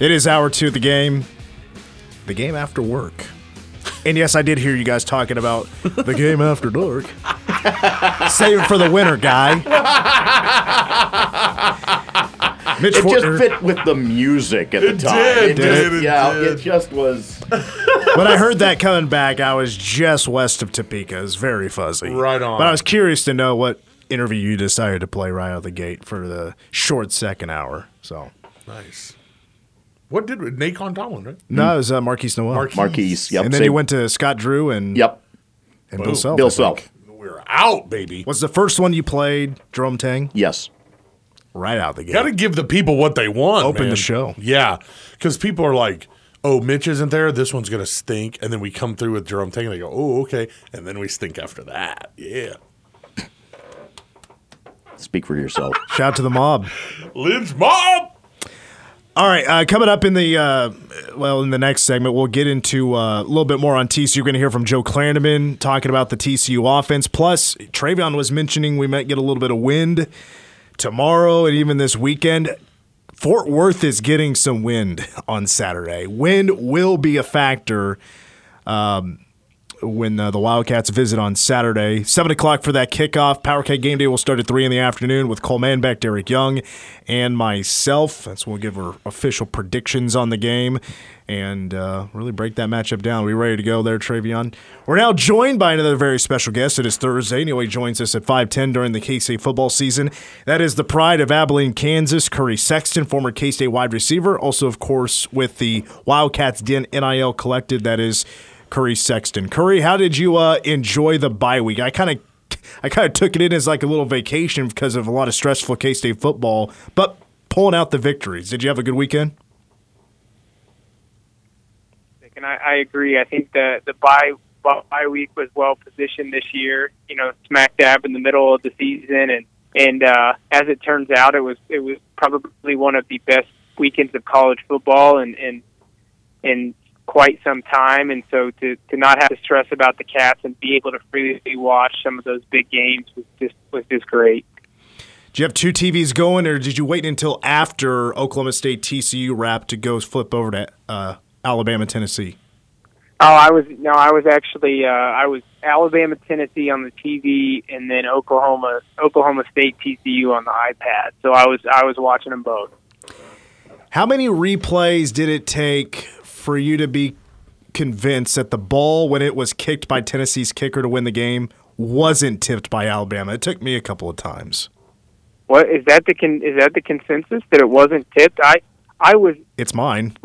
It is hour two of the game. The game after work. And yes, I did hear you guys talking about the game after dark. Save it for the winter, guy. Mitch It just fit with the music at the time. did, It did just- it? It yeah, did. it just was. when I heard that coming back, I was just west of Topeka. It was very fuzzy. Right on. But I was curious to know what interview you decided to play right out of the gate for the short second hour. So Nice. What did Nacon Tomlin, right? no, it was uh, Marquise Noel. Marquise. Marquise. Yep. and then same- you went to Scott Drew and Yep. and Bill Boom. Self. Bill I. Self. We're out, baby. Was the first one you played Jerome Tang Yes. right out the gate? Got to give the people what they want. Open man. the show. Yeah, because people are like, "Oh, Mitch isn't there. This one's gonna stink." And then we come through with Jerome Tang, and they go, "Oh, okay." And then we stink after that. Yeah, Speak for yourself. Shout out to the mob. Lynch mob. All right, uh, coming up in the uh, well in the next segment, we'll get into uh, a little bit more on TCU. You're going to hear from Joe Klanderman talking about the TCU offense. Plus, Travion was mentioning we might get a little bit of wind tomorrow and even this weekend. Fort Worth is getting some wind on Saturday. Wind will be a factor when uh, the Wildcats visit on Saturday. 7 o'clock for that kickoff. Powercat game day will start at 3 in the afternoon with Cole Manbeck, Derek Young, and myself. That's when we'll give our official predictions on the game and uh, really break that matchup down. we ready to go there, Travion? We're now joined by another very special guest. It is Thursday. Anyway, joins us at 510 during the K-State football season. That is the pride of Abilene, Kansas, Curry Sexton, former K-State wide receiver. Also, of course, with the Wildcats Den NIL Collective. That is Curry Sexton. Curry, how did you uh, enjoy the bye week? I kind of I kind of took it in as like a little vacation because of a lot of stressful K State football, but pulling out the victories. Did you have a good weekend? and I, I agree. I think the the bye bye week was well positioned this year. You know, smack dab in the middle of the season, and and uh, as it turns out, it was it was probably one of the best weekends of college football, and and in quite some time. And so to to not have to stress about the Cats and be able to freely watch some of those big games was just was just great. Do you have two TVs going, or did you wait until after Oklahoma State TCU wrapped to go flip over to uh, Alabama Tennessee? Oh, I was no, I was actually uh, I was Alabama Tennessee on the TV, and then Oklahoma Oklahoma State TCU on the iPad. So I was I was watching them both. How many replays did it take for you to be convinced that the ball, when it was kicked by Tennessee's kicker to win the game, wasn't tipped by Alabama? It took me a couple of times. What is that the con- is that the consensus that it wasn't tipped? I I was It's mine.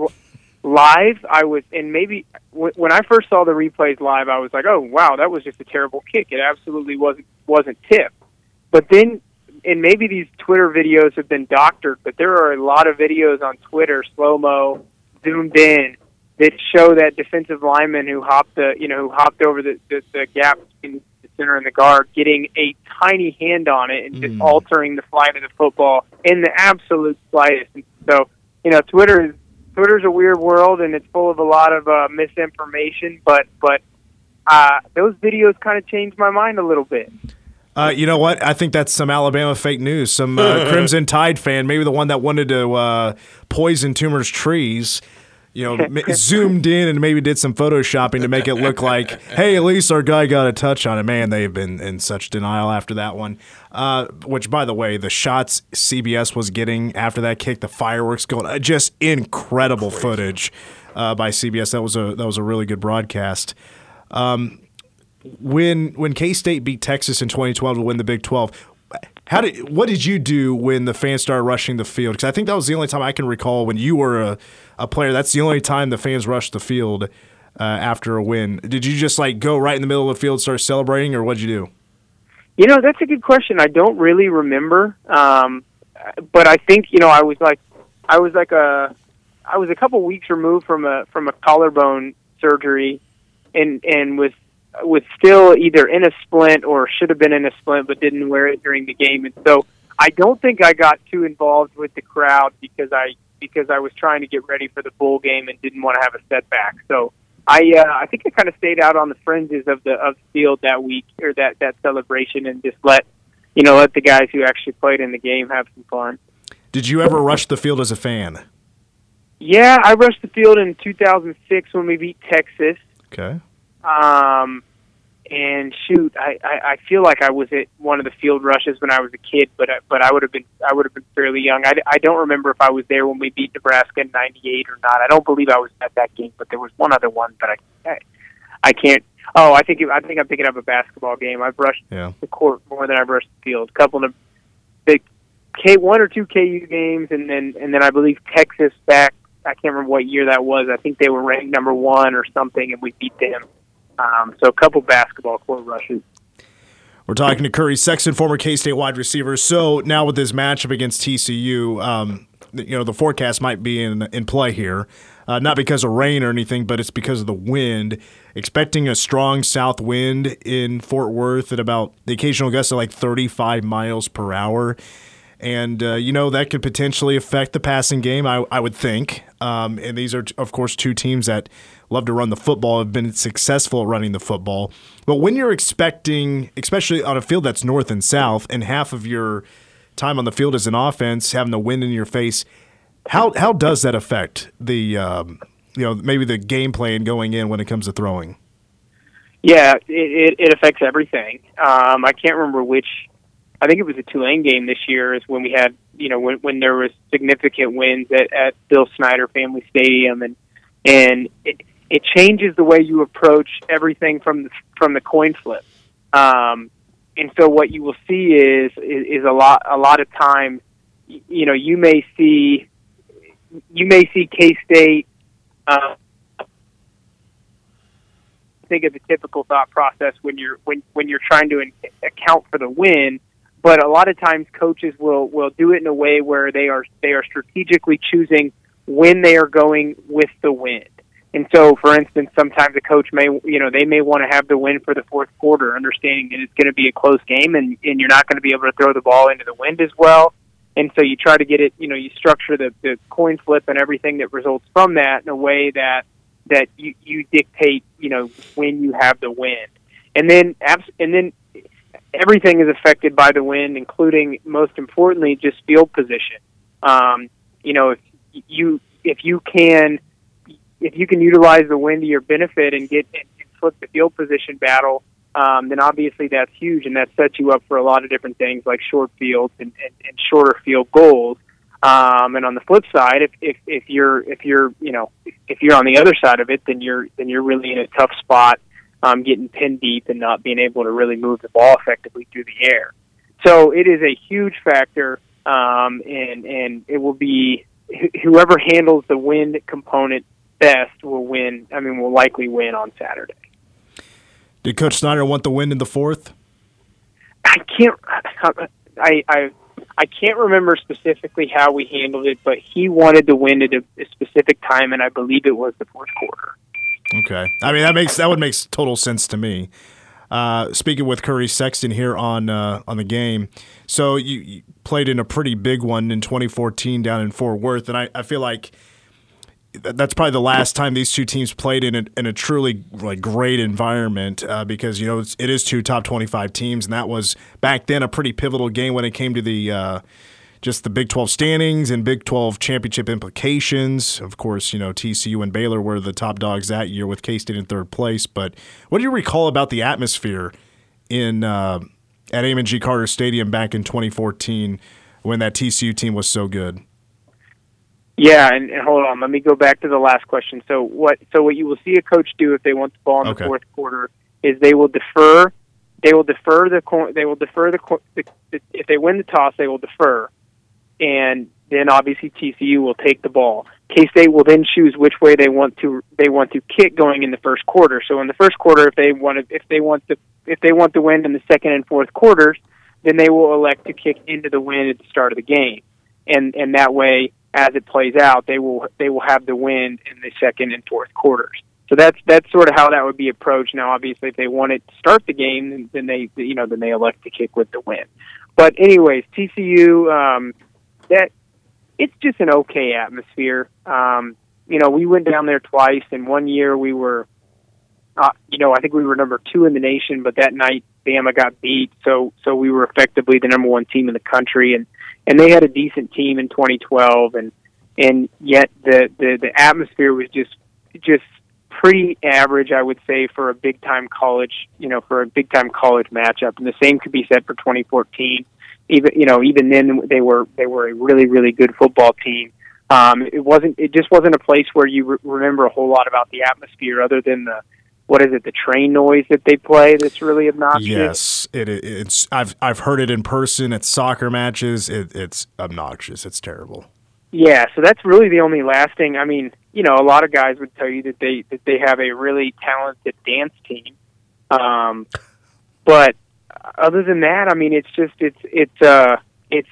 live. I was and maybe when I first saw the replays live, I was like, oh wow, that was just a terrible kick. It absolutely wasn't wasn't tipped. But then and maybe these Twitter videos have been doctored, but there are a lot of videos on Twitter, slow mo, zoomed in, that show that defensive lineman who hopped the you know who hopped over the the, the gap between the center and the guard, getting a tiny hand on it and just altering the flight of the football in the absolute slightest. And so you know, Twitter is Twitter's a weird world and it's full of a lot of uh, misinformation, but but uh, those videos kind of changed my mind a little bit. Uh, you know what? I think that's some Alabama fake news. Some uh, Crimson Tide fan, maybe the one that wanted to uh, poison Toomer's trees. You know, m- zoomed in and maybe did some photoshopping to make it look like, hey, at least our guy got a touch on it. Man, they've been in such denial after that one. Uh, which, by the way, the shots CBS was getting after that kick, the fireworks going, uh, just incredible footage uh, by CBS. That was a that was a really good broadcast when when K State beat Texas in 2012 to win the Big 12, how did what did you do when the fans started rushing the field? Because I think that was the only time I can recall when you were a, a player. That's the only time the fans rushed the field uh, after a win. Did you just like go right in the middle of the field, start celebrating, or what'd you do? You know, that's a good question. I don't really remember, um, but I think you know I was like, I was like a, I was a couple weeks removed from a from a collarbone surgery, and and was was still either in a splint or should have been in a splint, but didn't wear it during the game, and so I don't think I got too involved with the crowd because I because I was trying to get ready for the bowl game and didn't want to have a setback. So I uh, I think I kind of stayed out on the fringes of the of the field that week or that that celebration and just let you know let the guys who actually played in the game have some fun. Did you ever rush the field as a fan? Yeah, I rushed the field in 2006 when we beat Texas. Okay. Um, and shoot, I, I, I feel like I was at one of the field rushes when I was a kid, but I, but I would have been I would have been fairly young. I, I don't remember if I was there when we beat Nebraska in '98 or not. I don't believe I was at that game, but there was one other one, but I I, I can't. Oh, I think it, I think I'm picking up a basketball game. I've rushed Yeah. the court more than I've rushed the field. A couple of big K one or two KU games, and then and then I believe Texas back. I can't remember what year that was. I think they were ranked number one or something, and we beat them. Um, so a couple basketball court rushes. We're talking to Curry Sexton, former K State wide receiver. So now with this matchup against TCU, um, you know the forecast might be in in play here, uh, not because of rain or anything, but it's because of the wind. Expecting a strong south wind in Fort Worth at about the occasional gust of like 35 miles per hour. And, uh, you know, that could potentially affect the passing game, I, I would think. Um, and these are, of course, two teams that love to run the football, have been successful at running the football. But when you're expecting, especially on a field that's north and south, and half of your time on the field is an offense, having the wind in your face, how, how does that affect the, um, you know, maybe the game plan going in when it comes to throwing? Yeah, it, it, affects everything. Um, I can't remember which. I think it was a Tulane game this year is when we had you know when when there was significant wins at, at Bill Snyder Family Stadium and and it it changes the way you approach everything from the from the coin flip. Um, and so what you will see is, is is a lot a lot of times you know you may see you may see K State. Uh, think of the typical thought process when you're when when you're trying to account for the win. But a lot of times, coaches will will do it in a way where they are they are strategically choosing when they are going with the wind. And so, for instance, sometimes a coach may you know they may want to have the win for the fourth quarter, understanding that it's going to be a close game and and you're not going to be able to throw the ball into the wind as well. And so you try to get it, you know, you structure the, the coin flip and everything that results from that in a way that that you, you dictate, you know, when you have the wind. And then abs- and then everything is affected by the wind, including most importantly just field position. Um, you know, if you if you can if you can utilize the wind to your benefit and get and flip the field position battle, um, then obviously that's huge, and that sets you up for a lot of different things like short fields and, and, and shorter field goals. Um, and on the flip side, if, if if you're if you're you know if you're on the other side of it, then you're then you're really in a tough spot, um, getting pinned deep and not being able to really move the ball effectively through the air. So it is a huge factor, um, and and it will be wh- whoever handles the wind component best will win. I mean, will likely win on Saturday. Did Coach Snyder want the win in the fourth? I can't. I I I can't remember specifically how we handled it, but he wanted to win at a, a specific time, and I believe it was the fourth quarter. Okay, I mean that makes that would make total sense to me. Uh, speaking with Curry Sexton here on uh, on the game, so you, you played in a pretty big one in 2014 down in Fort Worth, and I, I feel like that's probably the last time these two teams played in a, in a truly like great environment uh, because you know it's, it is two top 25 teams, and that was back then a pretty pivotal game when it came to the uh, just the Big 12 standings and Big 12 championship implications. Of course, you know, TCU and Baylor were the top dogs that year with K State in third place. But what do you recall about the atmosphere in uh, at Amon G. Carter Stadium back in 2014 when that TCU team was so good? Yeah, and, and hold on, let me go back to the last question. So what? So what you will see a coach do if they want the ball in Okay. the fourth quarter is they will defer. They will defer the. They will defer the, the. If they win the toss, they will defer, and then obviously TCU will take the ball. K State will then choose which way they want to. They want to kick going in the first quarter. So in the first quarter, if they want to, if they want to, if they want the win in the second and fourth quarters, then they will elect to kick into the win at the start of the game, and and that way, as it plays out, they will they will have the win in the second and fourth quarters. So that's that's sort of how that would be approached. Now, obviously, if they wanted to start the game, then- then they you know then they elect to kick with the win. But anyways, TCU um, that it's just an okay atmosphere. Um, you know, we went down there twice, and one year we were, uh, you know, I think we were number two in the nation, but that night Bama got beat, so so we were effectively the number one team in the country, and and they had a decent team in 2012, and and yet the the, the atmosphere was just just pretty average, I would say, for a big time college, you know, for a big time college matchup. And the same could be said for 2014. Even you know, even then they were they were a really really good football team. Um, it wasn't. It just wasn't a place where you re- remember a whole lot about the atmosphere, other than the what is it, the train noise that they play that's really obnoxious. Yes, it, it's. I've I've heard it in person at soccer matches. It, it's obnoxious. It's terrible. Yeah, so that's really the only lasting. I mean, you know, a lot of guys would tell you that they that they have a really talented dance team, um, but other than that, I mean, it's just it's it's uh it's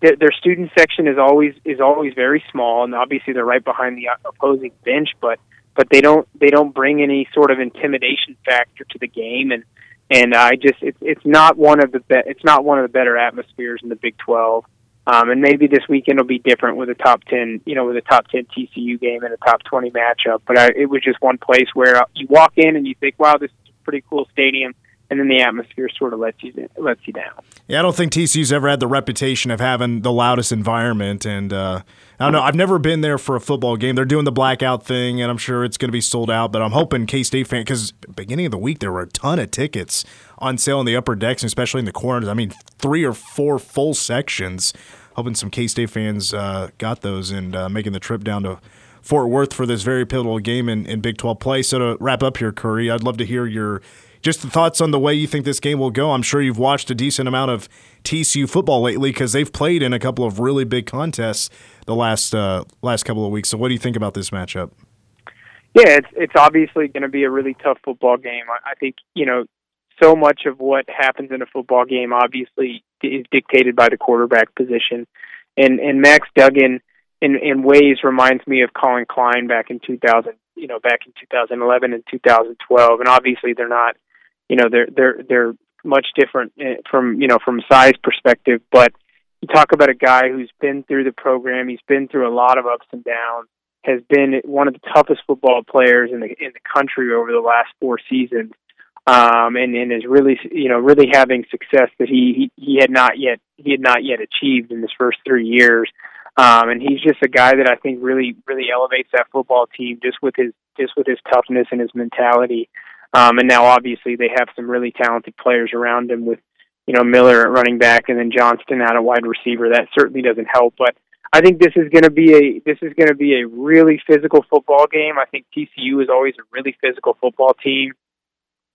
their, their student section is always is always very small, and obviously they're right behind the opposing bench, but but they don't they don't bring any sort of intimidation factor to the game, and and I just it's it's not one of the be- it's not one of the better atmospheres in the Big Twelve. Um, and maybe this weekend will be different with a top ten, you know, with a top ten TCU game and a top twenty matchup. But I, it was just one place where you walk in and you think, "Wow, this is a pretty cool stadium," and then the atmosphere sort of lets you lets you down. Yeah, I don't think TCU's ever had the reputation of having the loudest environment, and uh, I don't know. I've never been there for a football game. They're doing the blackout thing, and I'm sure it's going to be sold out. But I'm hoping K State fan because beginning of the week there were a ton of tickets on sale in the upper decks, especially in the corners. I mean, three or four full sections. Hoping some K State fans uh, got those and uh, making the trip down to Fort Worth for this very pivotal game in, in Big 12 play. So to wrap up here, Curry, I'd love to hear your just the thoughts on the way you think this game will go. I'm sure you've watched a decent amount of TCU football lately because they've played in a couple of really big contests the last uh, last couple of weeks. So what do you think about this matchup? Yeah, it's it's obviously going to be a really tough football game. I, I think you know so much of what happens in a football game obviously is dictated by the quarterback position, and and Max Duggan in in ways reminds me of Collin Klein back in 2000, you know, back in 2011 and 2012, and obviously they're not, you know, they're they're they're much different eh, from you know from size perspective, but you talk about a guy who's been through the program, he's been through a lot of ups and downs has been one of the toughest football players in the in the country over the last four seasons, um, and and is really you know really having success that he, he he had not yet he had not yet achieved in his first three years. Um, and he's just a guy that I think really really elevates that football team just with his just with his toughness and his mentality. Um, and now obviously they have some really talented players around him with you know Miller at running back and then Johnston out a wide receiver. That certainly doesn't help, but I think this is going to be a this is going to be a really physical football game. I think TCU is always a really physical football team.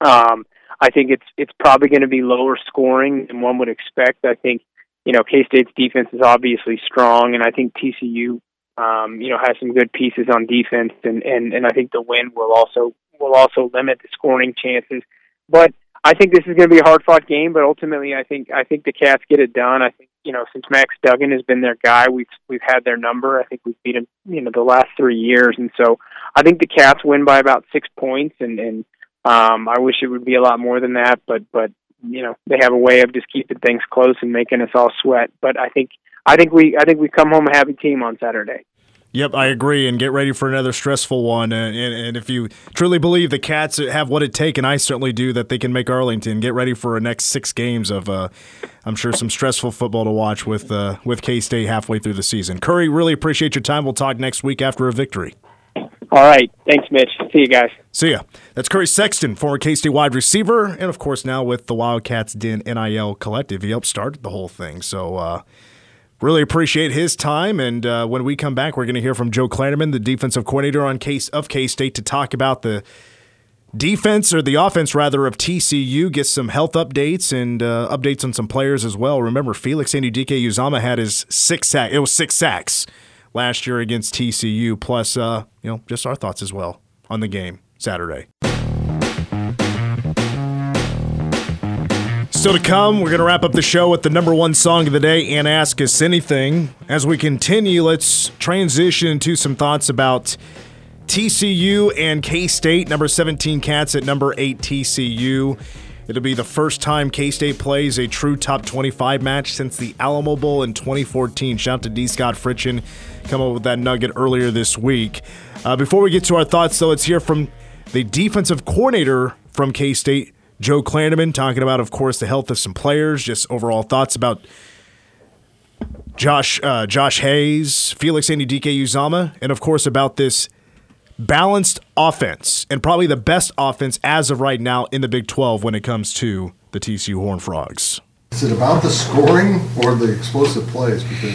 Um, I think it's it's probably going to be lower scoring than one would expect. I think you know K State's defense is obviously strong, and I think TCU um, you know has some good pieces on defense, and and and I think the win will also will also limit the scoring chances. But I think this is going to be a hard fought game, but ultimately, I think I think the Cats get it done. I think you know since Max Duggan has been their guy, we've we've had their number. I think we've beat them you know the last three years, and so I think the Cats win by about six points. And and um, I wish it would be a lot more than that, but but you know they have a way of just keeping things close and making us all sweat. But I think I think we I think we come home a happy team on Saturday. Yep, I agree. And get ready for another stressful one. And, and, and, if you truly believe the Cats have what it takes, and I certainly do, that they can make Arlington, get ready for a next six games of, uh, I'm sure, some stressful football to watch with uh, with K State halfway through the season. Curry, really appreciate your time. We'll talk next week after a victory. All right. Thanks, Mitch. See you guys. See ya. That's Curry Sexton, former K State wide receiver, and of course now with the Wildcats Den NIL Collective. He helped start the whole thing. So, uh, Really appreciate his time. And uh, when we come back, we're going to hear from Joe Klanderman, the defensive coordinator on case of K State, to talk about the defense or the offense rather of TCU. Get some health updates and uh, updates on some players as well. Remember, Felix Anudike-Uzomah had his six sack. It was six sacks last year against TCU. Plus, uh, you know, just our thoughts as well on the game Saturday. Still to come, we're going to wrap up the show with the number one song of the day and Ask Us Anything. As we continue, let's transition into some thoughts about TCU and K State. Number 17 Cats at number 8 TCU. It'll be the first time K State plays a true top 25 match since the Alamo Bowl in 2014. Shout out to D. Scott Fritchen, come up with that nugget earlier this week. Uh, before we get to our thoughts, though, let's hear from the defensive coordinator from K State. Joe Klanderman talking about, of course, the health of some players, just overall thoughts about Josh uh, Josh Hayes, Felix Anudike-Uzomah, and of course about this balanced offense and probably the best offense as of right now in the Big 12 when it comes to the TCU Horned Frogs. Is it about the scoring or the explosive plays? Because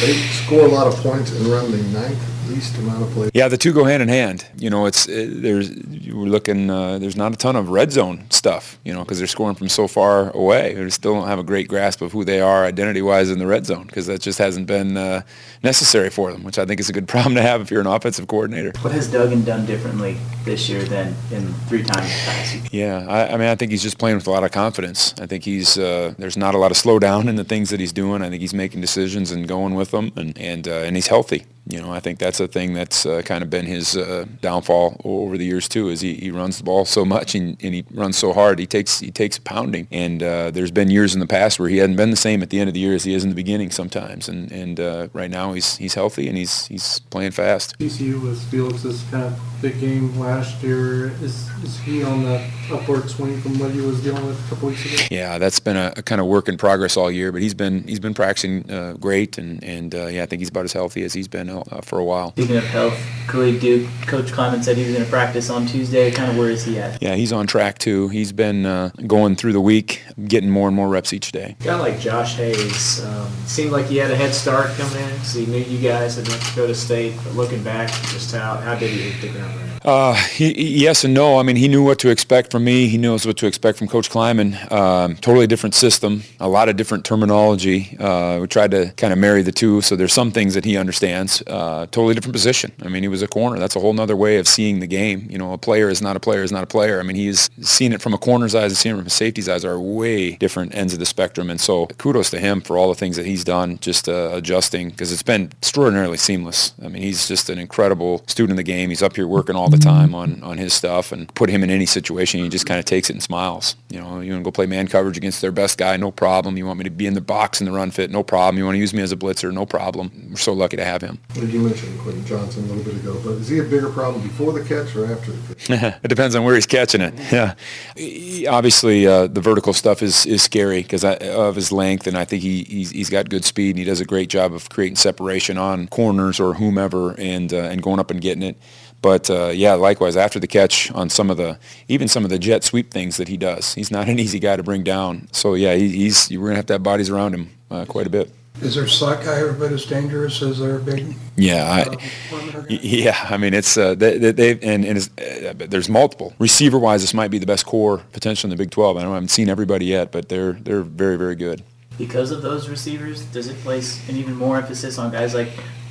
they score a lot of points and run the ninth least amount of plays. Yeah, the two go hand in hand. You know, it's it, there's we're looking. Uh, there's not a ton of red zone stuff. You know, because they're scoring from so far away. They still don't have a great grasp of who they are identity-wise in the red zone because that just hasn't been uh, necessary for them. Which I think is a good problem to have if you're an offensive coordinator. What has Duggan done differently this year than in three times past? Yeah, I, I mean, I think he's just playing with a lot of confidence. I think he's uh, there's not a lot of slowdown in the things that he's doing. I think he's making decisions and going with them, and and uh, and he's healthy. You know, I think that's a thing that's uh, kind of been his uh, downfall over the years too. Is he, he runs the ball so much and, and he runs so hard. He takes he takes pounding. And uh, there's been years in the past where he hadn't been the same at the end of the year as he is in the beginning sometimes. And and uh, right now he's he's healthy and he's he's playing fast. TCU was Felix's kind of big game last year. Is is he on the upward swing from what he was dealing with a couple weeks ago? Yeah, that's been a, a kind of work in progress all year. But he's been he's been practicing uh, great and and uh, yeah, I think he's about as healthy as he's been uh, for a while. Speaking of health, Khalid Duke, Coach Klieman said he was going to practice on Tuesday. Kind of where is he at? Yeah, he's on track too. He's been uh, going through the week, getting more and more reps each day. A guy like Josh Hayes um, seemed like he had a head start coming in because he knew you guys at North Dakota State. But looking back, just how how did he hit the ground running? Uh, he, yes and no. I mean, he knew what to expect from me. He knows what to expect from Coach Klieman. Um, totally different system, a lot of different terminology. Uh, we tried to kind of marry the two, so there's some things that he understands. Uh, totally different position. I mean, he was a corner. That's a whole other way of seeing the game. You know, a player is not a player is not a player. I mean, he's seen it from a corner's eyes and seen it from a safety's eyes are way different ends of the spectrum. And so kudos to him for all the things that he's done, just uh, adjusting, because it's been extraordinarily seamless. I mean, he's just an incredible student of the game. He's up here working all the time on, on his stuff and put him in any situation. He just kind of takes it and smiles. You know, you want to go play man coverage against their best guy, no problem. You want me to be in the box in the run fit, no problem. You want to use me as a blitzer, no problem. We're so lucky to have him. Well, You mentioned Quentin Johnston a little bit ago, but is he a bigger problem before the catch or after the catch? it depends on where he's catching it. Yeah, He- obviously uh, the vertical stuff is is scary because of his length, and I think he he's, he's got good speed and he does a great job of creating separation on corners or whomever and uh, and going up and getting it. But uh, yeah, likewise after the catch on some of the even some of the jet sweep things that he does, he's not an easy guy to bring down. So yeah, he, he's we're gonna have to have bodies around him uh, quite a bit. Is their slot guy every bit as dangerous as their big Yeah, uh, perimeter guy? Yeah, I mean it's uh, they, they, and, and it's, uh, there's multiple receiver wise. This might be the best core potential in the Big 12. I don't I haven't seen everybody yet, but they're they're very very good. Because of those receivers, does it place an even more emphasis on guys like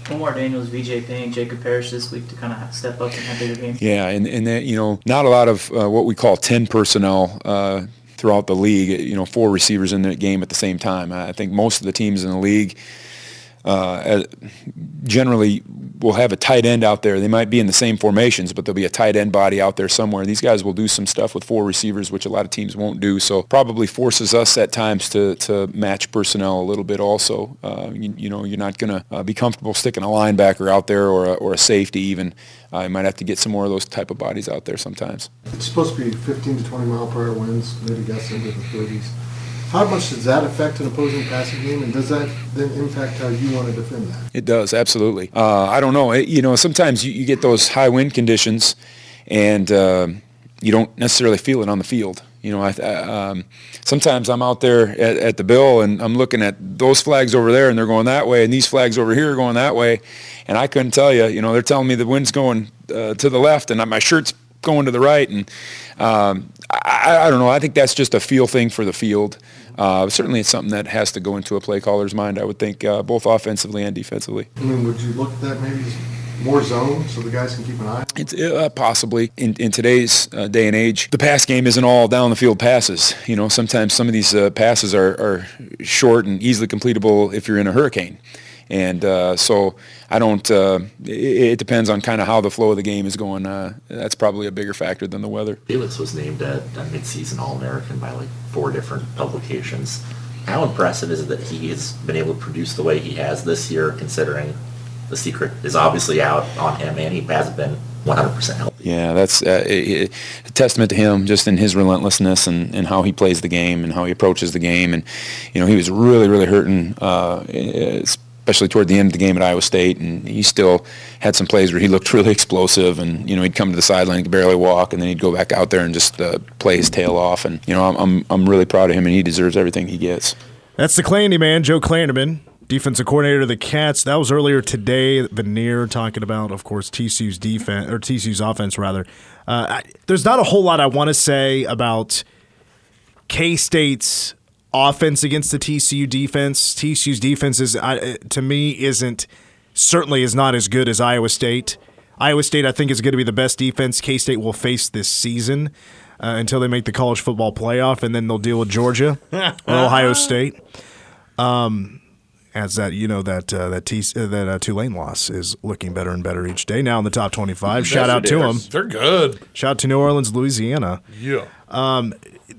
Omar Daniels, VJ Payne, Jacob Parrish this week to kind of step up and have bigger games? Yeah, and and that, you know not a lot of uh, what we call 10 personnel. Uh, throughout the league, you know, four receivers in the game at the same time. I think most of the teams in the league uh, generally will have a tight end out there. They might be in the same formations, but there'll be a tight end body out there somewhere. These guys will do some stuff with four receivers, which a lot of teams won't do. So probably forces us at times to, to match personnel a little bit also. Uh, you, you know, you're not going to uh, be comfortable sticking a linebacker out there or a, or a safety even. Uh, you might have to get some more of those type of bodies out there sometimes. It's supposed to be 15 to 20 mile per hour winds, maybe gusts into the 30s. How much does that affect an opposing passing game, and does that then impact how you want to defend that? It does, absolutely. Uh, I don't know. It, you know, sometimes you, you get those high wind conditions, and uh, you don't necessarily feel it on the field. You know, I, um, sometimes I'm out there at, at the bill and I'm looking at those flags over there, and they're going that way, and these flags over here are going that way, and I couldn't tell you. You know, they're telling me the wind's going uh, to the left, and my shirt's going to the right, and um, I, I don't know. I think that's just a feel thing for the field. Uh, certainly, it's something that has to go into a play caller's mind. I would think, uh, both offensively and defensively. I mean, would you look at that maybe as more zone so the guys can keep an eye? It's uh, possibly in, in today's uh, day and age, the pass game isn't all down the field passes. You know, sometimes some of these uh, passes are, are short and easily completable if you're in a hurricane. And uh, so I don't. Uh, it, it depends on kind of how the flow of the game is going. Uh, that's probably a bigger factor than the weather. Felix was named a, a midseason All-American by like four different publications. How impressive is it that he has been able to produce the way he has this year, considering the secret is obviously out on him and he hasn't been 100% healthy. Yeah, that's uh, a, a testament to him, just in his relentlessness and, and how he plays the game and how he approaches the game. And you know, he was really, really hurting, uh, especially toward the end of the game at Iowa State, and he still had some plays where he looked really explosive. And you know, he'd come to the sideline, could barely walk, and then he'd go back out there and just uh, play his tail off. And you know, I'm, I'm I'm really proud of him, and he deserves everything he gets. That's the Clandy man, Joe Klanderman, defensive coordinator of the Cats. That was earlier today. Veneer talking about, of course, TCU's defense or TCU's offense rather. Uh, I, there's not a whole lot I want to say about K State's offense against the TCU defense. TCU's defense is, I, to me, isn't certainly is not as good as Iowa State. Iowa State, I think, is going to be the best defense K State will face this season uh, until they make the college football playoff, and then they'll deal with Georgia or Ohio State. Um, as that you know that uh, that T, uh, that uh, Tulane loss is looking better and better each day. Now in the top twenty-five. Shout out to them. They're good. Shout out to New Orleans, Louisiana. Yeah. Um,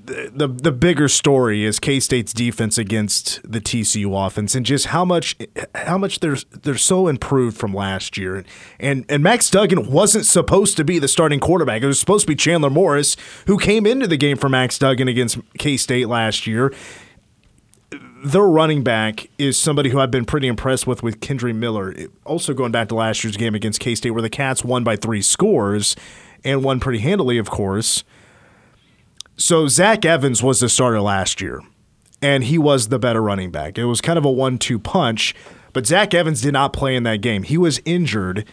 the, the bigger story is K State's defense against the TCU offense, and just how much how much they're they're so improved from last year. And and Max Duggan wasn't supposed to be the starting quarterback. It was supposed to be Chandler Morris, who came into the game for Max Duggan against K State last year. Their running back is somebody who I've been pretty impressed with with Kendre Miller. Also going back to last year's game against K State, where the Cats won by three scores and won pretty handily, of course. So Zach Evans was the starter last year, and he was the better running back. It was kind of a one-two punch, but Zach Evans did not play in that game. He was injured,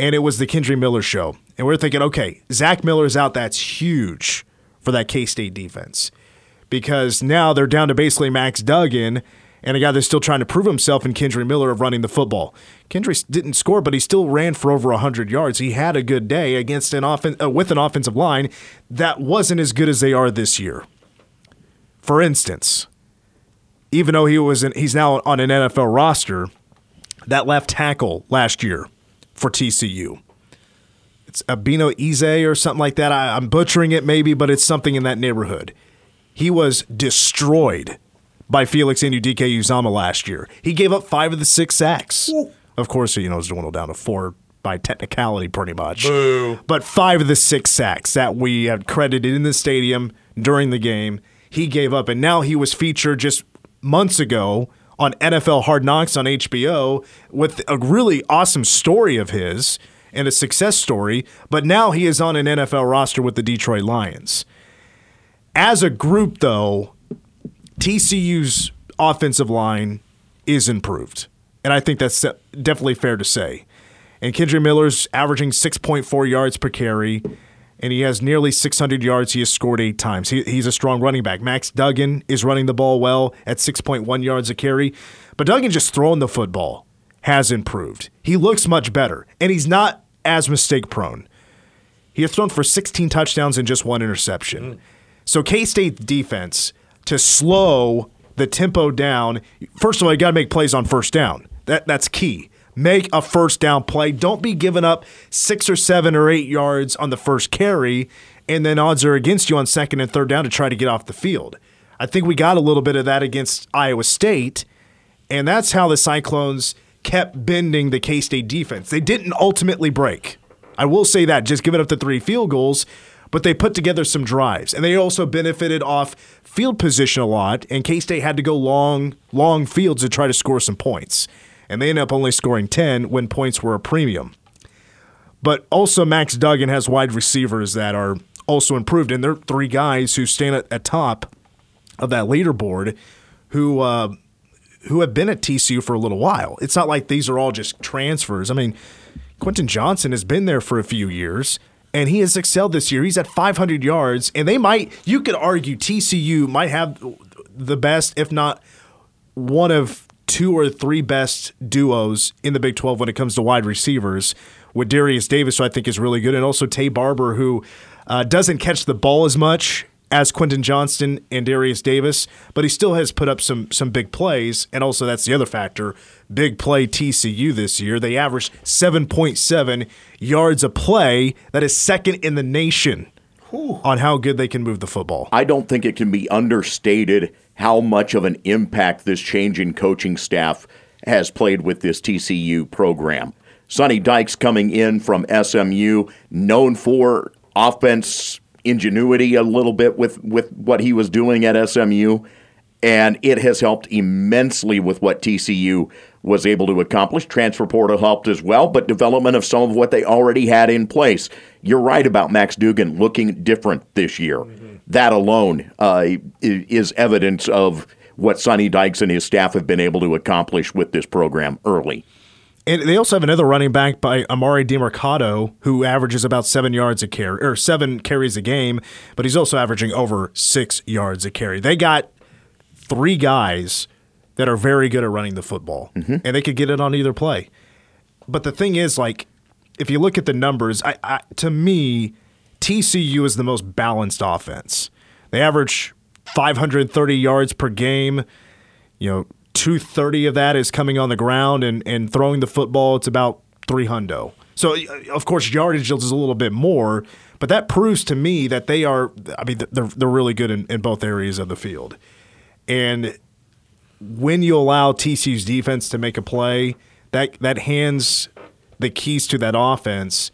and it was the Kendre Miller show. And we are thinking, okay, Zach Miller's out. That's huge for that K State defense because now they're down to basically Max Duggan and a guy that's still trying to prove himself in Kendre Miller of running the football. Kendre didn't score, but he still ran for over 100 yards. He had a good day against an offen- uh, with an offensive line that wasn't as good as they are this year. For instance, even though he was in, he's now on an NFL roster, that left tackle last year for TCU. It's Abino Ize or something like that. I, I'm butchering it maybe, but it's something in that neighborhood. He was destroyed by Felix Anudike-Uzomah last year. He gave up five of the six sacks. Of course, you know, it's dwindled down to four by technicality, pretty much. Boo. But five of the six sacks that we had credited in the stadium during the game, he gave up. And now he was featured just months ago on NFL Hard Knocks on HBO with a really awesome story of his and a success story. But now he is on an NFL roster with the Detroit Lions. As a group, though, TCU's offensive line is improved. And I think that's definitely fair to say. And Kendre Miller's averaging 6.4 yards per carry, and he has nearly 600 yards. He has scored eight times. He, he's a strong running back. Max Duggan is running the ball well at 6.1 yards a carry, but Duggan just throwing the football has improved. He looks much better, and he's not as mistake prone. He has thrown for 16 touchdowns and just one interception. Mm. So K State defense to slow the tempo down. First of all, you got to make plays on first down. That that's key. Make a first down play. Don't be giving up six or seven or eight yards on the first carry, and then odds are against you on second and third down to try to get off the field. I think we got a little bit of that against Iowa State, and that's how the Cyclones kept bending the K State defense. They didn't ultimately break. I will say that, just giving up the three field goals, but they put together some drives. And they also benefited off field position a lot, and K State had to go long, long fields to try to score some points. And they ended up only scoring 10 when points were a premium. But also, Max Duggan has wide receivers that are also improved, and they're three guys who stand at, at top of that leaderboard who uh, who have been at TCU for a little while. It's not like these are all just transfers. I mean, Quentin Johnston has been there for a few years and he has excelled this year. He's at 500 yards, and they might, you could argue TCU might have the best, if not one of two or three best duos in the Big 12 when it comes to wide receivers with Darius Davis, who I think is really good, and also Taye Barber, who uh, doesn't catch the ball as much as Quentin Johnston and Darius Davis, but he still has put up some some big plays, and also that's the other factor. Big play TCU this year. They averaged 7.7 yards a play. That is second in the nation on how good they can move the football. I don't think it can be understated how much of an impact this change in coaching staff has played with this TCU program. Sonny Dykes coming in from SMU, known for offense ingenuity a little bit with, with what he was doing at SMU. And it has helped immensely with what TCU was able to accomplish. Transfer portal helped as well, but development of some of what they already had in place. You're right about Max Duggan looking different this year. That alone uh, is evidence of what Sonny Dykes and his staff have been able to accomplish with this program early. And they also have another running back by Emari Demercado, who averages about seven yards a carry or seven carries a game, but he's also averaging over six yards a carry. They got three guys that are very good at running the football, mm-hmm. and they could get it on either play. But the thing is, like, if you look at the numbers, I, I, to me, TCU is the most balanced offense. They average 530 yards per game. You know, 230 of that is coming on the ground and, and throwing the football. It's about three hundo. So, uh, of course, yardage is a little bit more, but that proves to me that they are, I mean, they're, they're really good in, in both areas of the field. And when you allow TCU's defense to make a play, that that hands the keys to that offense.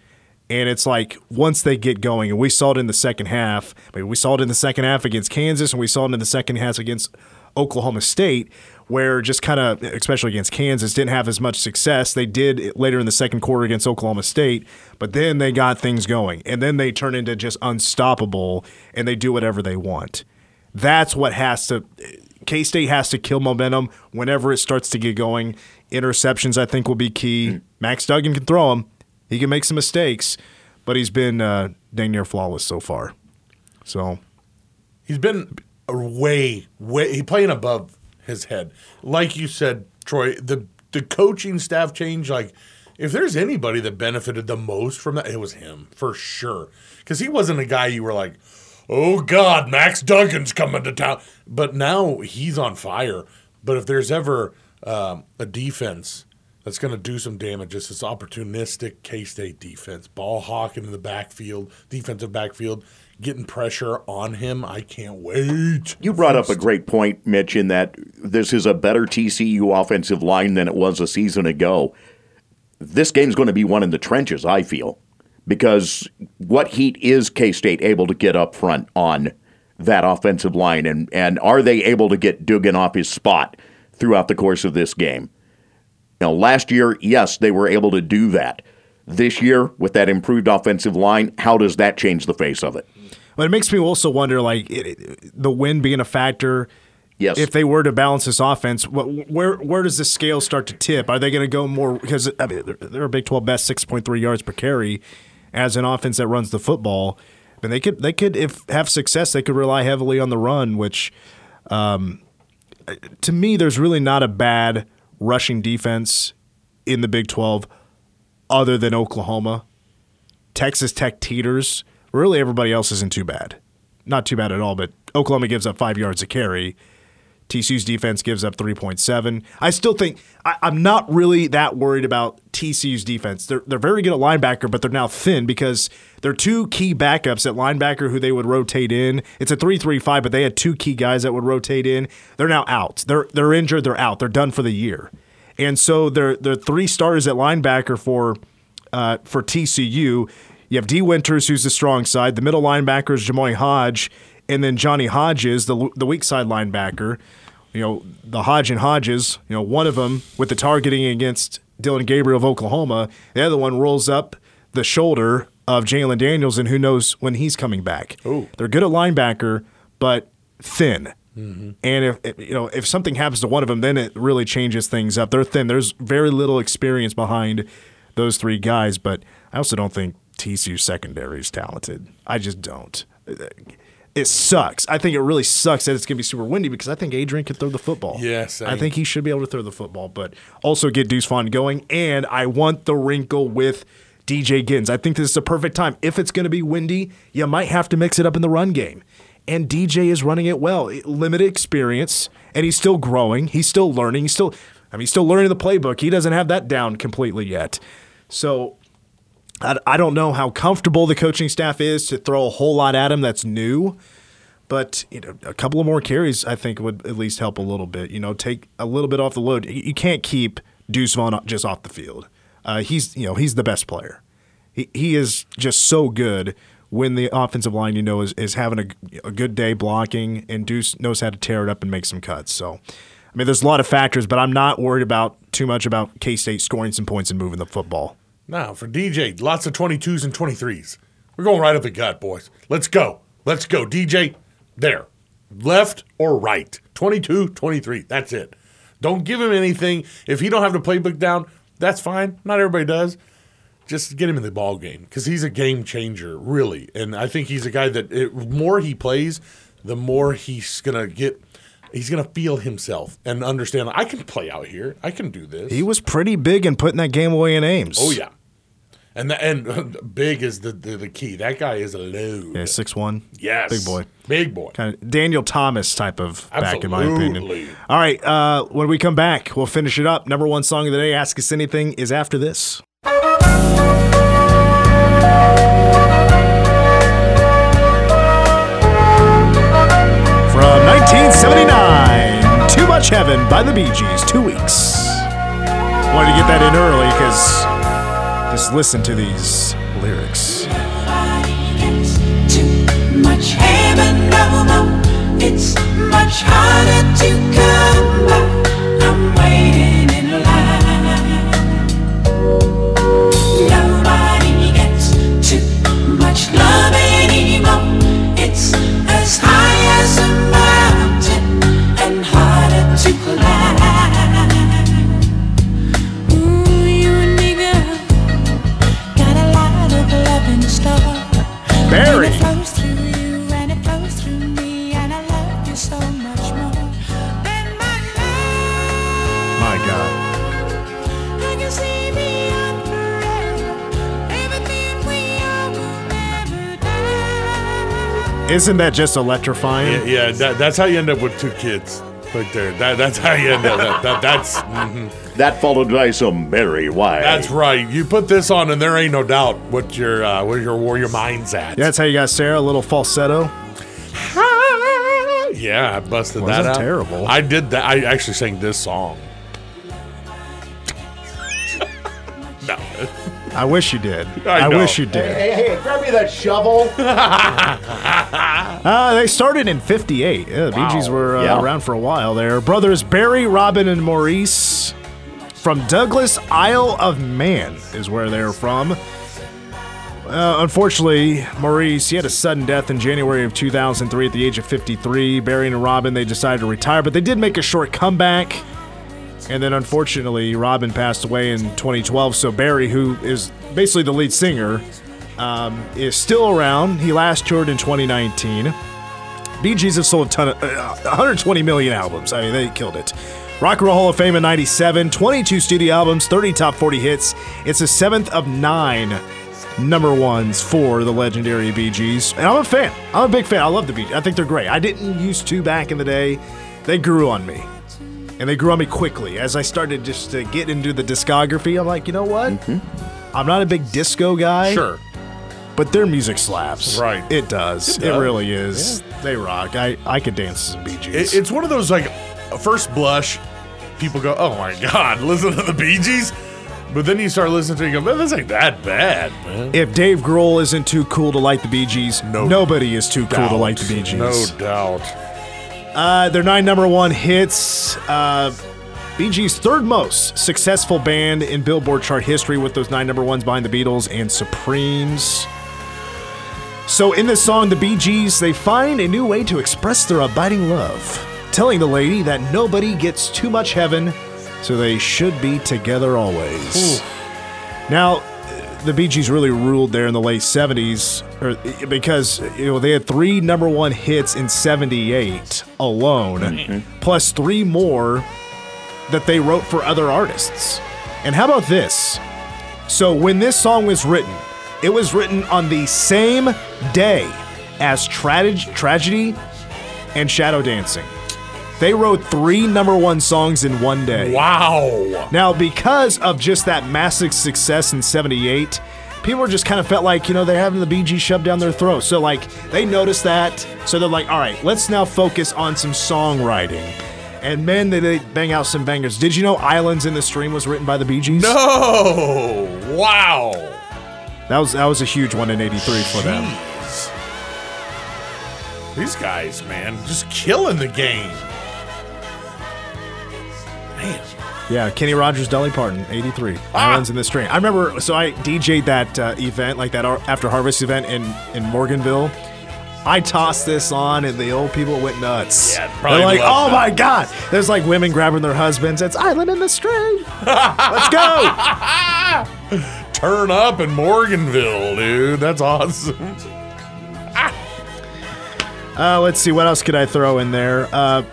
And it's like once they get going, and we saw it in the second half. I mean, we saw it in the second half against Kansas, and we saw it in the second half against Oklahoma State, where just kind of, especially against Kansas, didn't have as much success. They did later in the second quarter against Oklahoma State, but then they got things going, and then they turn into just unstoppable, and they do whatever they want. That's what has to. K State has to kill momentum whenever it starts to get going. Interceptions, I think, will be key. Max Duggan can throw them. He can make some mistakes, but he's been uh, dang near flawless so far. So He's been way, way. He playing above his head, like you said, Troy. The the coaching staff change. Like, if there's anybody that benefited the most from that, it was him for sure. Because he wasn't a guy you were like, oh God, Max Duggan's coming to town. But now he's on fire. But if there's ever um, a defense that's going to do some damage, it's this opportunistic K State defense, ball hawking in the backfield, defensive backfield, getting pressure on him. I can't wait. You brought up a great point, Mitch, in that this is a better TCU offensive line than it was a season ago. This game's going to be one in the trenches, I feel, because what heat is K State able to get up front on that offensive line, and, and are they able to get Duggan off his spot throughout the course of this game? Now, last year, yes, they were able to do that. This year, with that improved offensive line, how does that change the face of it? But it makes me also wonder, like it, the win being a factor. Yes. If they were to balance this offense, what, where where does the scale start to tip? Are they going to go more because I mean they're, they're a Big Twelve best six point three yards per carry as an offense that runs the football, and they could they could if have success they could rely heavily on the run, which um, to me there's really not a bad rushing defense in the Big Twelve other than Oklahoma. Texas Tech teeters. Really, everybody else isn't too bad. Not too bad at all, but Oklahoma gives up five yards a carry. TCU's defense gives up 3.7. I still think I, I'm not really that worried about TCU's defense. They're, they're very good at linebacker, but they're now thin because they're two key backups at linebacker who they would rotate in. It's a 3 3 5, but they had two key guys that would rotate in. They're now out. They're, they're injured. They're out. They're done for the year. And so they're, they're three starters at linebacker for uh, for TCU. You have Dee Winters, who's the strong side. The middle linebacker is Jamoi Hodge, and then Johnny Hodges, the the weak side linebacker. You know the Hodge and Hodges. You know one of them with the targeting against Dillon Gabriel of Oklahoma. The other one rolls up the shoulder of Jalon Daniels, and who knows when he's coming back. Ooh. They're good at linebacker, but thin. And if you know if something happens to one of them, then it really changes things up. They're thin. There's very little experience behind those three guys, but I also don't think TCU secondary is talented. I just don't. It sucks. I think it really sucks that it's going to be super windy because I think Adrian can throw the football. Yeah. I think he should be able to throw the football, but also get Deuce Vaughn going. And I want the wrinkle with DJ Giddens. I think this is a perfect time. If it's going to be windy, you might have to mix it up in the run game. And DJ is running it well. Limited experience, and he's still growing. He's still learning. He's still, I mean, he's still learning the playbook. He doesn't have that down completely yet. So I, I don't know how comfortable the coaching staff is to throw a whole lot at him that's new. But you know, a couple of more carries, I think, would at least help a little bit. You know, take a little bit off the load. You can't keep Deuce Vaughn just off the field. uh, he's you know he's the best player. He he is just so good when the offensive line you know is, is having a, a good day blocking and Deuce knows how to tear it up and make some cuts. So. I mean, there's a lot of factors, but I'm not worried about too much about K State scoring some points and moving the football. Now, for DJ, lots of 22s and 23s. We're going right up the gut, boys. Let's go. Let's go. DJ, there. Left or right. 22, 23. That's it. Don't give him anything. If he don't have the playbook down, that's fine. Not everybody does. Just get him in the ball game because he's a game changer, really. And I think he's a guy that it, more he plays, the more he's gonna get. He's gonna feel himself and understand. I can play out here. I can do this. He was pretty big in putting that game away in Ames. Oh yeah, and the, and big is the, the the key. That guy is a load. Yeah, six one. Yes, big boy, big boy. Kind of Daniel Thomas type of back, in my opinion. All right, uh, when we come back, we'll finish it up. Number one song of the day, "Ask Us Anything," is after this. From 1979, "Too Much Heaven" by the Bee Gees. Two weeks. Wanted to get that in early because just listen to these lyrics. Too much heaven, no, no. It's much harder to come by. Isn't that just electrifying? Yeah, yeah that, that's how you end up with two kids. Right there. That, that's how you end up. That, that- that's mhm. That followed by some Barry White. that's right. You put this on, and there ain't no doubt what your uh, where your where your mind's at. Yeah, that's how you got Sarah, a little falsetto. Yeah, I busted Wasn't that out. terrible. I did that. I actually sang this song. no. I wish you did. I I, know. wish you did. Hey, hey, grab me that shovel. Uh, they started in 58. Yeah, the Bee Gees were uh, Yeah. around for a while there. Brothers Barry, Robin, and Maurice from Douglas, Isle of Man is where they're from. Uh, unfortunately, Maurice, he had a sudden death in January of 2003 at the age of 53. Barry and Robin, they decided to retire, but they did make a short comeback. And then, unfortunately, Robin passed away in 2012. So Barry, who is basically the lead singer, um, is still around. He last toured in 2019. Bee Gees have sold a ton of uh, 120 million albums. I mean, they killed it. Rock and Roll Hall of Fame in 97, 22 studio albums, 30 top 40 hits. It's the seventh of nine number ones for the legendary Bee Gees. And I'm a fan. I'm a big fan. I love the Bee Gees. I think they're great. I didn't used to back in the day. They grew on me. And they grew on me quickly. As I started just to get into the discography, I'm like, you know what? I'm not a big disco guy. Sure. But their music slaps. Right. It does. It It, really is. They rock. I, I could dance to some Bee Gees. It, it's one of those like, first blush, people go, "Oh my god, listen to the Bee Gees," but then you start listening to it, and you go, "Man, this ain't that bad, man." if Dave Grohl isn't too cool to like the Bee Gees, nobody is too cool to like the Bee Gees. No doubt. Uh, their nine number one hits. Uh, Bee Gees' third most successful band in Billboard chart history with those nine number ones behind the Beatles and Supremes. So in this song, the Bee Gees, they find a new way to express their abiding love, telling the lady that nobody gets too much heaven, so they should be together always. Now, the Bee Gees really ruled there in the late 70s or, because you know they had three number one hits in 78 alone, mm-hmm. plus three more that they wrote for other artists. And how about this? So when this song was written, it was written on the same day as Trage- Tragedy and Shadow Dancing. They wrote three number one songs in one day. Wow. Now, because of just that massive success in 78, people just kind of felt like, you know, they're having the Bee Gees shoved down their throat. So, like, they noticed that. So they're like, all right, let's now focus on some songwriting. And men, they, they bang out some bangers. Did you know "Islands in the Stream" was written by the Bee Gees? No! Wow! That was that was a huge one in '83 for them. These guys, man, just killing the game. Man. Yeah, Kenny Rogers, Dolly Parton, '83. Ah! Islands in the Stream. I remember. So I DJ'd that uh, event, like that after harvest event in in Morganville. I tossed this on, and the old people went nuts. Yeah, probably They're like, "Oh it." my god!" There's like women grabbing their husbands. It's Island in the Stream. Let's go. Turn up in Morganville, dude. That's awesome. Uh, let's see what else could I throw in there. Uh,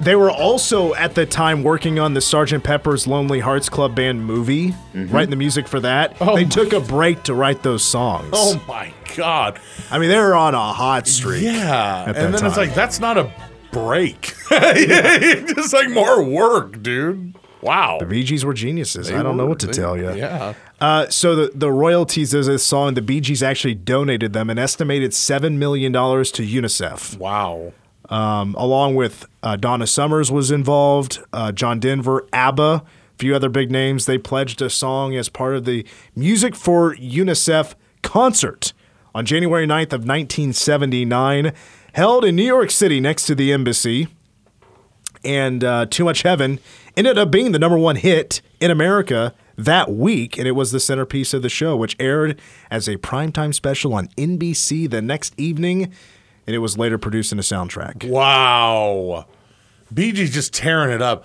they were also at the time working on the Sgt. Pepper's Lonely Hearts Club Band movie, writing the music for that. Oh they took a break to write those songs. Oh my god. I mean, they were on a hot streak. Yeah. And then it's like, that's not a break. Just like more work, dude. Wow. The Bee Gees were geniuses. They I don't know what to They- tell you. Yeah. Uh, so the the royalties of this song, the Bee Gees actually donated them an estimated seven million dollars to UNICEF. Wow. Um, along with uh, Donna Summers was involved, uh, John Denver, ABBA, a few other big names. They pledged a song as part of the Music for UNICEF concert on January 9th of 1979, held in New York City next to the embassy. And uh, Too Much Heaven ended up being the number one hit in America that week, and it was the centerpiece of the show, which aired as a primetime special on NBC the next evening, and it was later produced in a soundtrack. Wow. Bee Gees just tearing it up.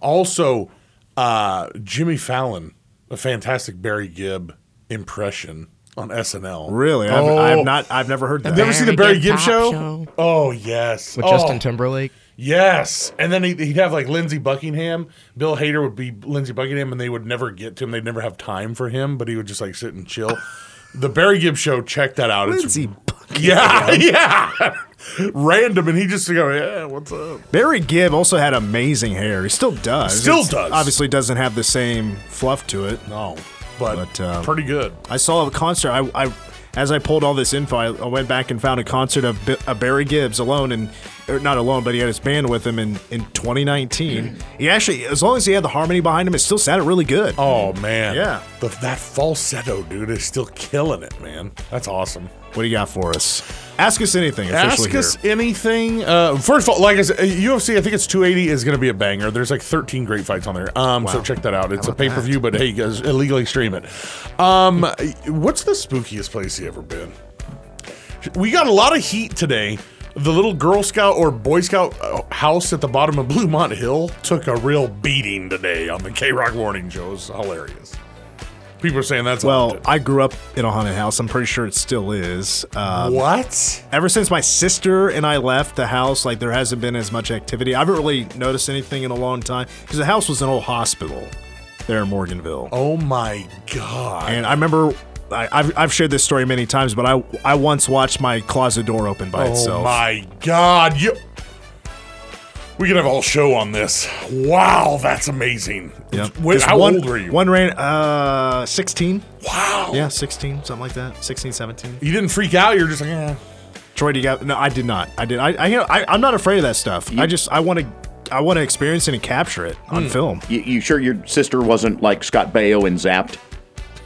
Also, uh, Jimmy Fallon, a fantastic Barry Gibb impression on SNL. Really? I've, Oh. I've not. I've never heard that. Have you ever seen the Barry Barry Gibb Gibb show? Show. Oh yes, with Oh, Justin Timberlake. Yes, and then he'd, he'd have like Lindsey Buckingham. Bill Hader would be Lindsey Buckingham, and they would never get to him. They'd never have time for him, but he would just like sit and chill. The Barry Gibb show, check that out. Lindsey yeah, yeah, random, and he just go, yeah, what's up? Barry Gibb also had amazing hair. He still does. Still It's- does. Obviously, doesn't have the same fluff to it. No, but, But, um, pretty good. I saw a concert. I, I as I pulled all this info, I, I went back and found a concert of, B- of Barry Gibbs alone, and or not alone, but he had his band with him in in 2019. he actually, as long as he had the harmony behind him, it still sounded really good. Oh man, Yeah. the, that falsetto dude is still killing it, man. That's awesome. What do you got for us? Ask us anything. Officially Ask us here. anything. Uh, first of all, like I said, uh, UFC, I think it's 280 is going to be a banger. There's like 13 great fights on there. Um, so check that out. It's a pay per view, but hey, you guys illegally stream it. Um, what's the spookiest place you ever been? We got a lot of heat today. The little Girl Scout or Boy Scout uh, house at the bottom of Bluemont Hill took a real beating today on the K Rock Morning Show. It's hilarious. People are saying that's Well, haunted. I grew up in a haunted house. I'm pretty sure it still is. Um, what? Ever since my sister and I left the house, like there hasn't been as much activity. I haven't really noticed anything in a long time because the house was an old hospital there in Morganville. Oh my god! And I remember I, I've, I've shared this story many times, but I I once watched my closet door open by oh itself. Oh my god! You. We could have a whole show on this. Wow, that's amazing. Yep. Wait, how one, old were you? One ran uh 16. Wow. Yeah, 16, something like that. 16, 17. You didn't freak out. You're just like, eh. Troy, do you got? No, I did not. I did. I, I, I I'm not afraid of that stuff. I just I want to I want to experience it and capture it on Hmm. film. You, you sure your sister wasn't like Scott Baio in Zapped,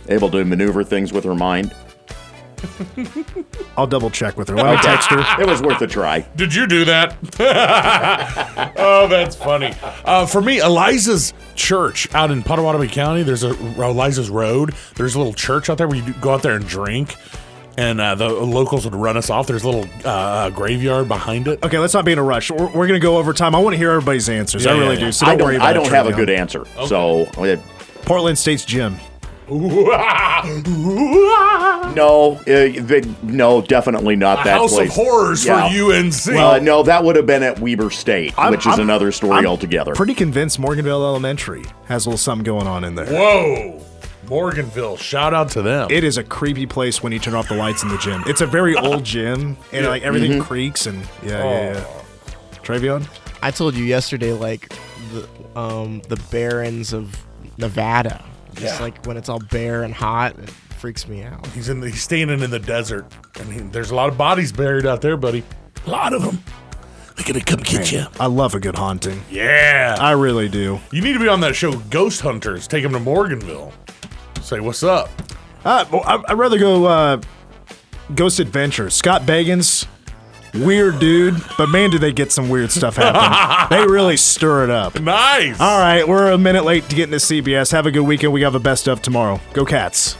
able to maneuver things with her mind? I'll double check with her. I'll text her. It was worth a try. Did you do that? oh, that's funny. Uh, for me, Eliza's church out in Pottawatomie County. There's a Eliza's Road. There's a little church out there where you go out there and drink, and uh, the locals would run us off. There's a little uh, graveyard behind it. Okay, let's not be in a rush. We're, we're gonna go over time. I want to hear everybody's answers. Yeah, I yeah, really yeah. do. So I don't, don't. worry about I it, don't have a Trevion. good answer. So uh, Portland State's gym. No, uh, they, no, definitely not A that house of place. horrors for UNC. Uh, no, that would have been at Weber State, I'm- which is I'm- another story I'm altogether. Pretty convinced Morganville Elementary has a little something going on in there. Whoa, Morganville! Shout out to them. It is a creepy place when you turn off the lights in the gym. It's a very old gym, and like everything Mm-hmm. creaks and yeah, yeah, yeah. Travion. I told you yesterday, like the um the barrens of Nevada. Just Yeah. like when it's all bare and hot, it freaks me out. He's in. The, he's standing in the desert, and he, there's a lot of bodies buried out there, buddy. A lot of them. They're gonna come get you. I love a good haunting. Yeah. I really do. You need to be on that show, Ghost Hunters. Take them to Morganville. Say what's up. Uh, well, I- I'd rather go uh, Ghost Adventures. Scott Bagans, weird dude, but man, do they get some weird stuff happen. they really stir it up. Nice. All right, we're a minute late to get into CBS. Have a good weekend. We have a best of tomorrow. Go Cats.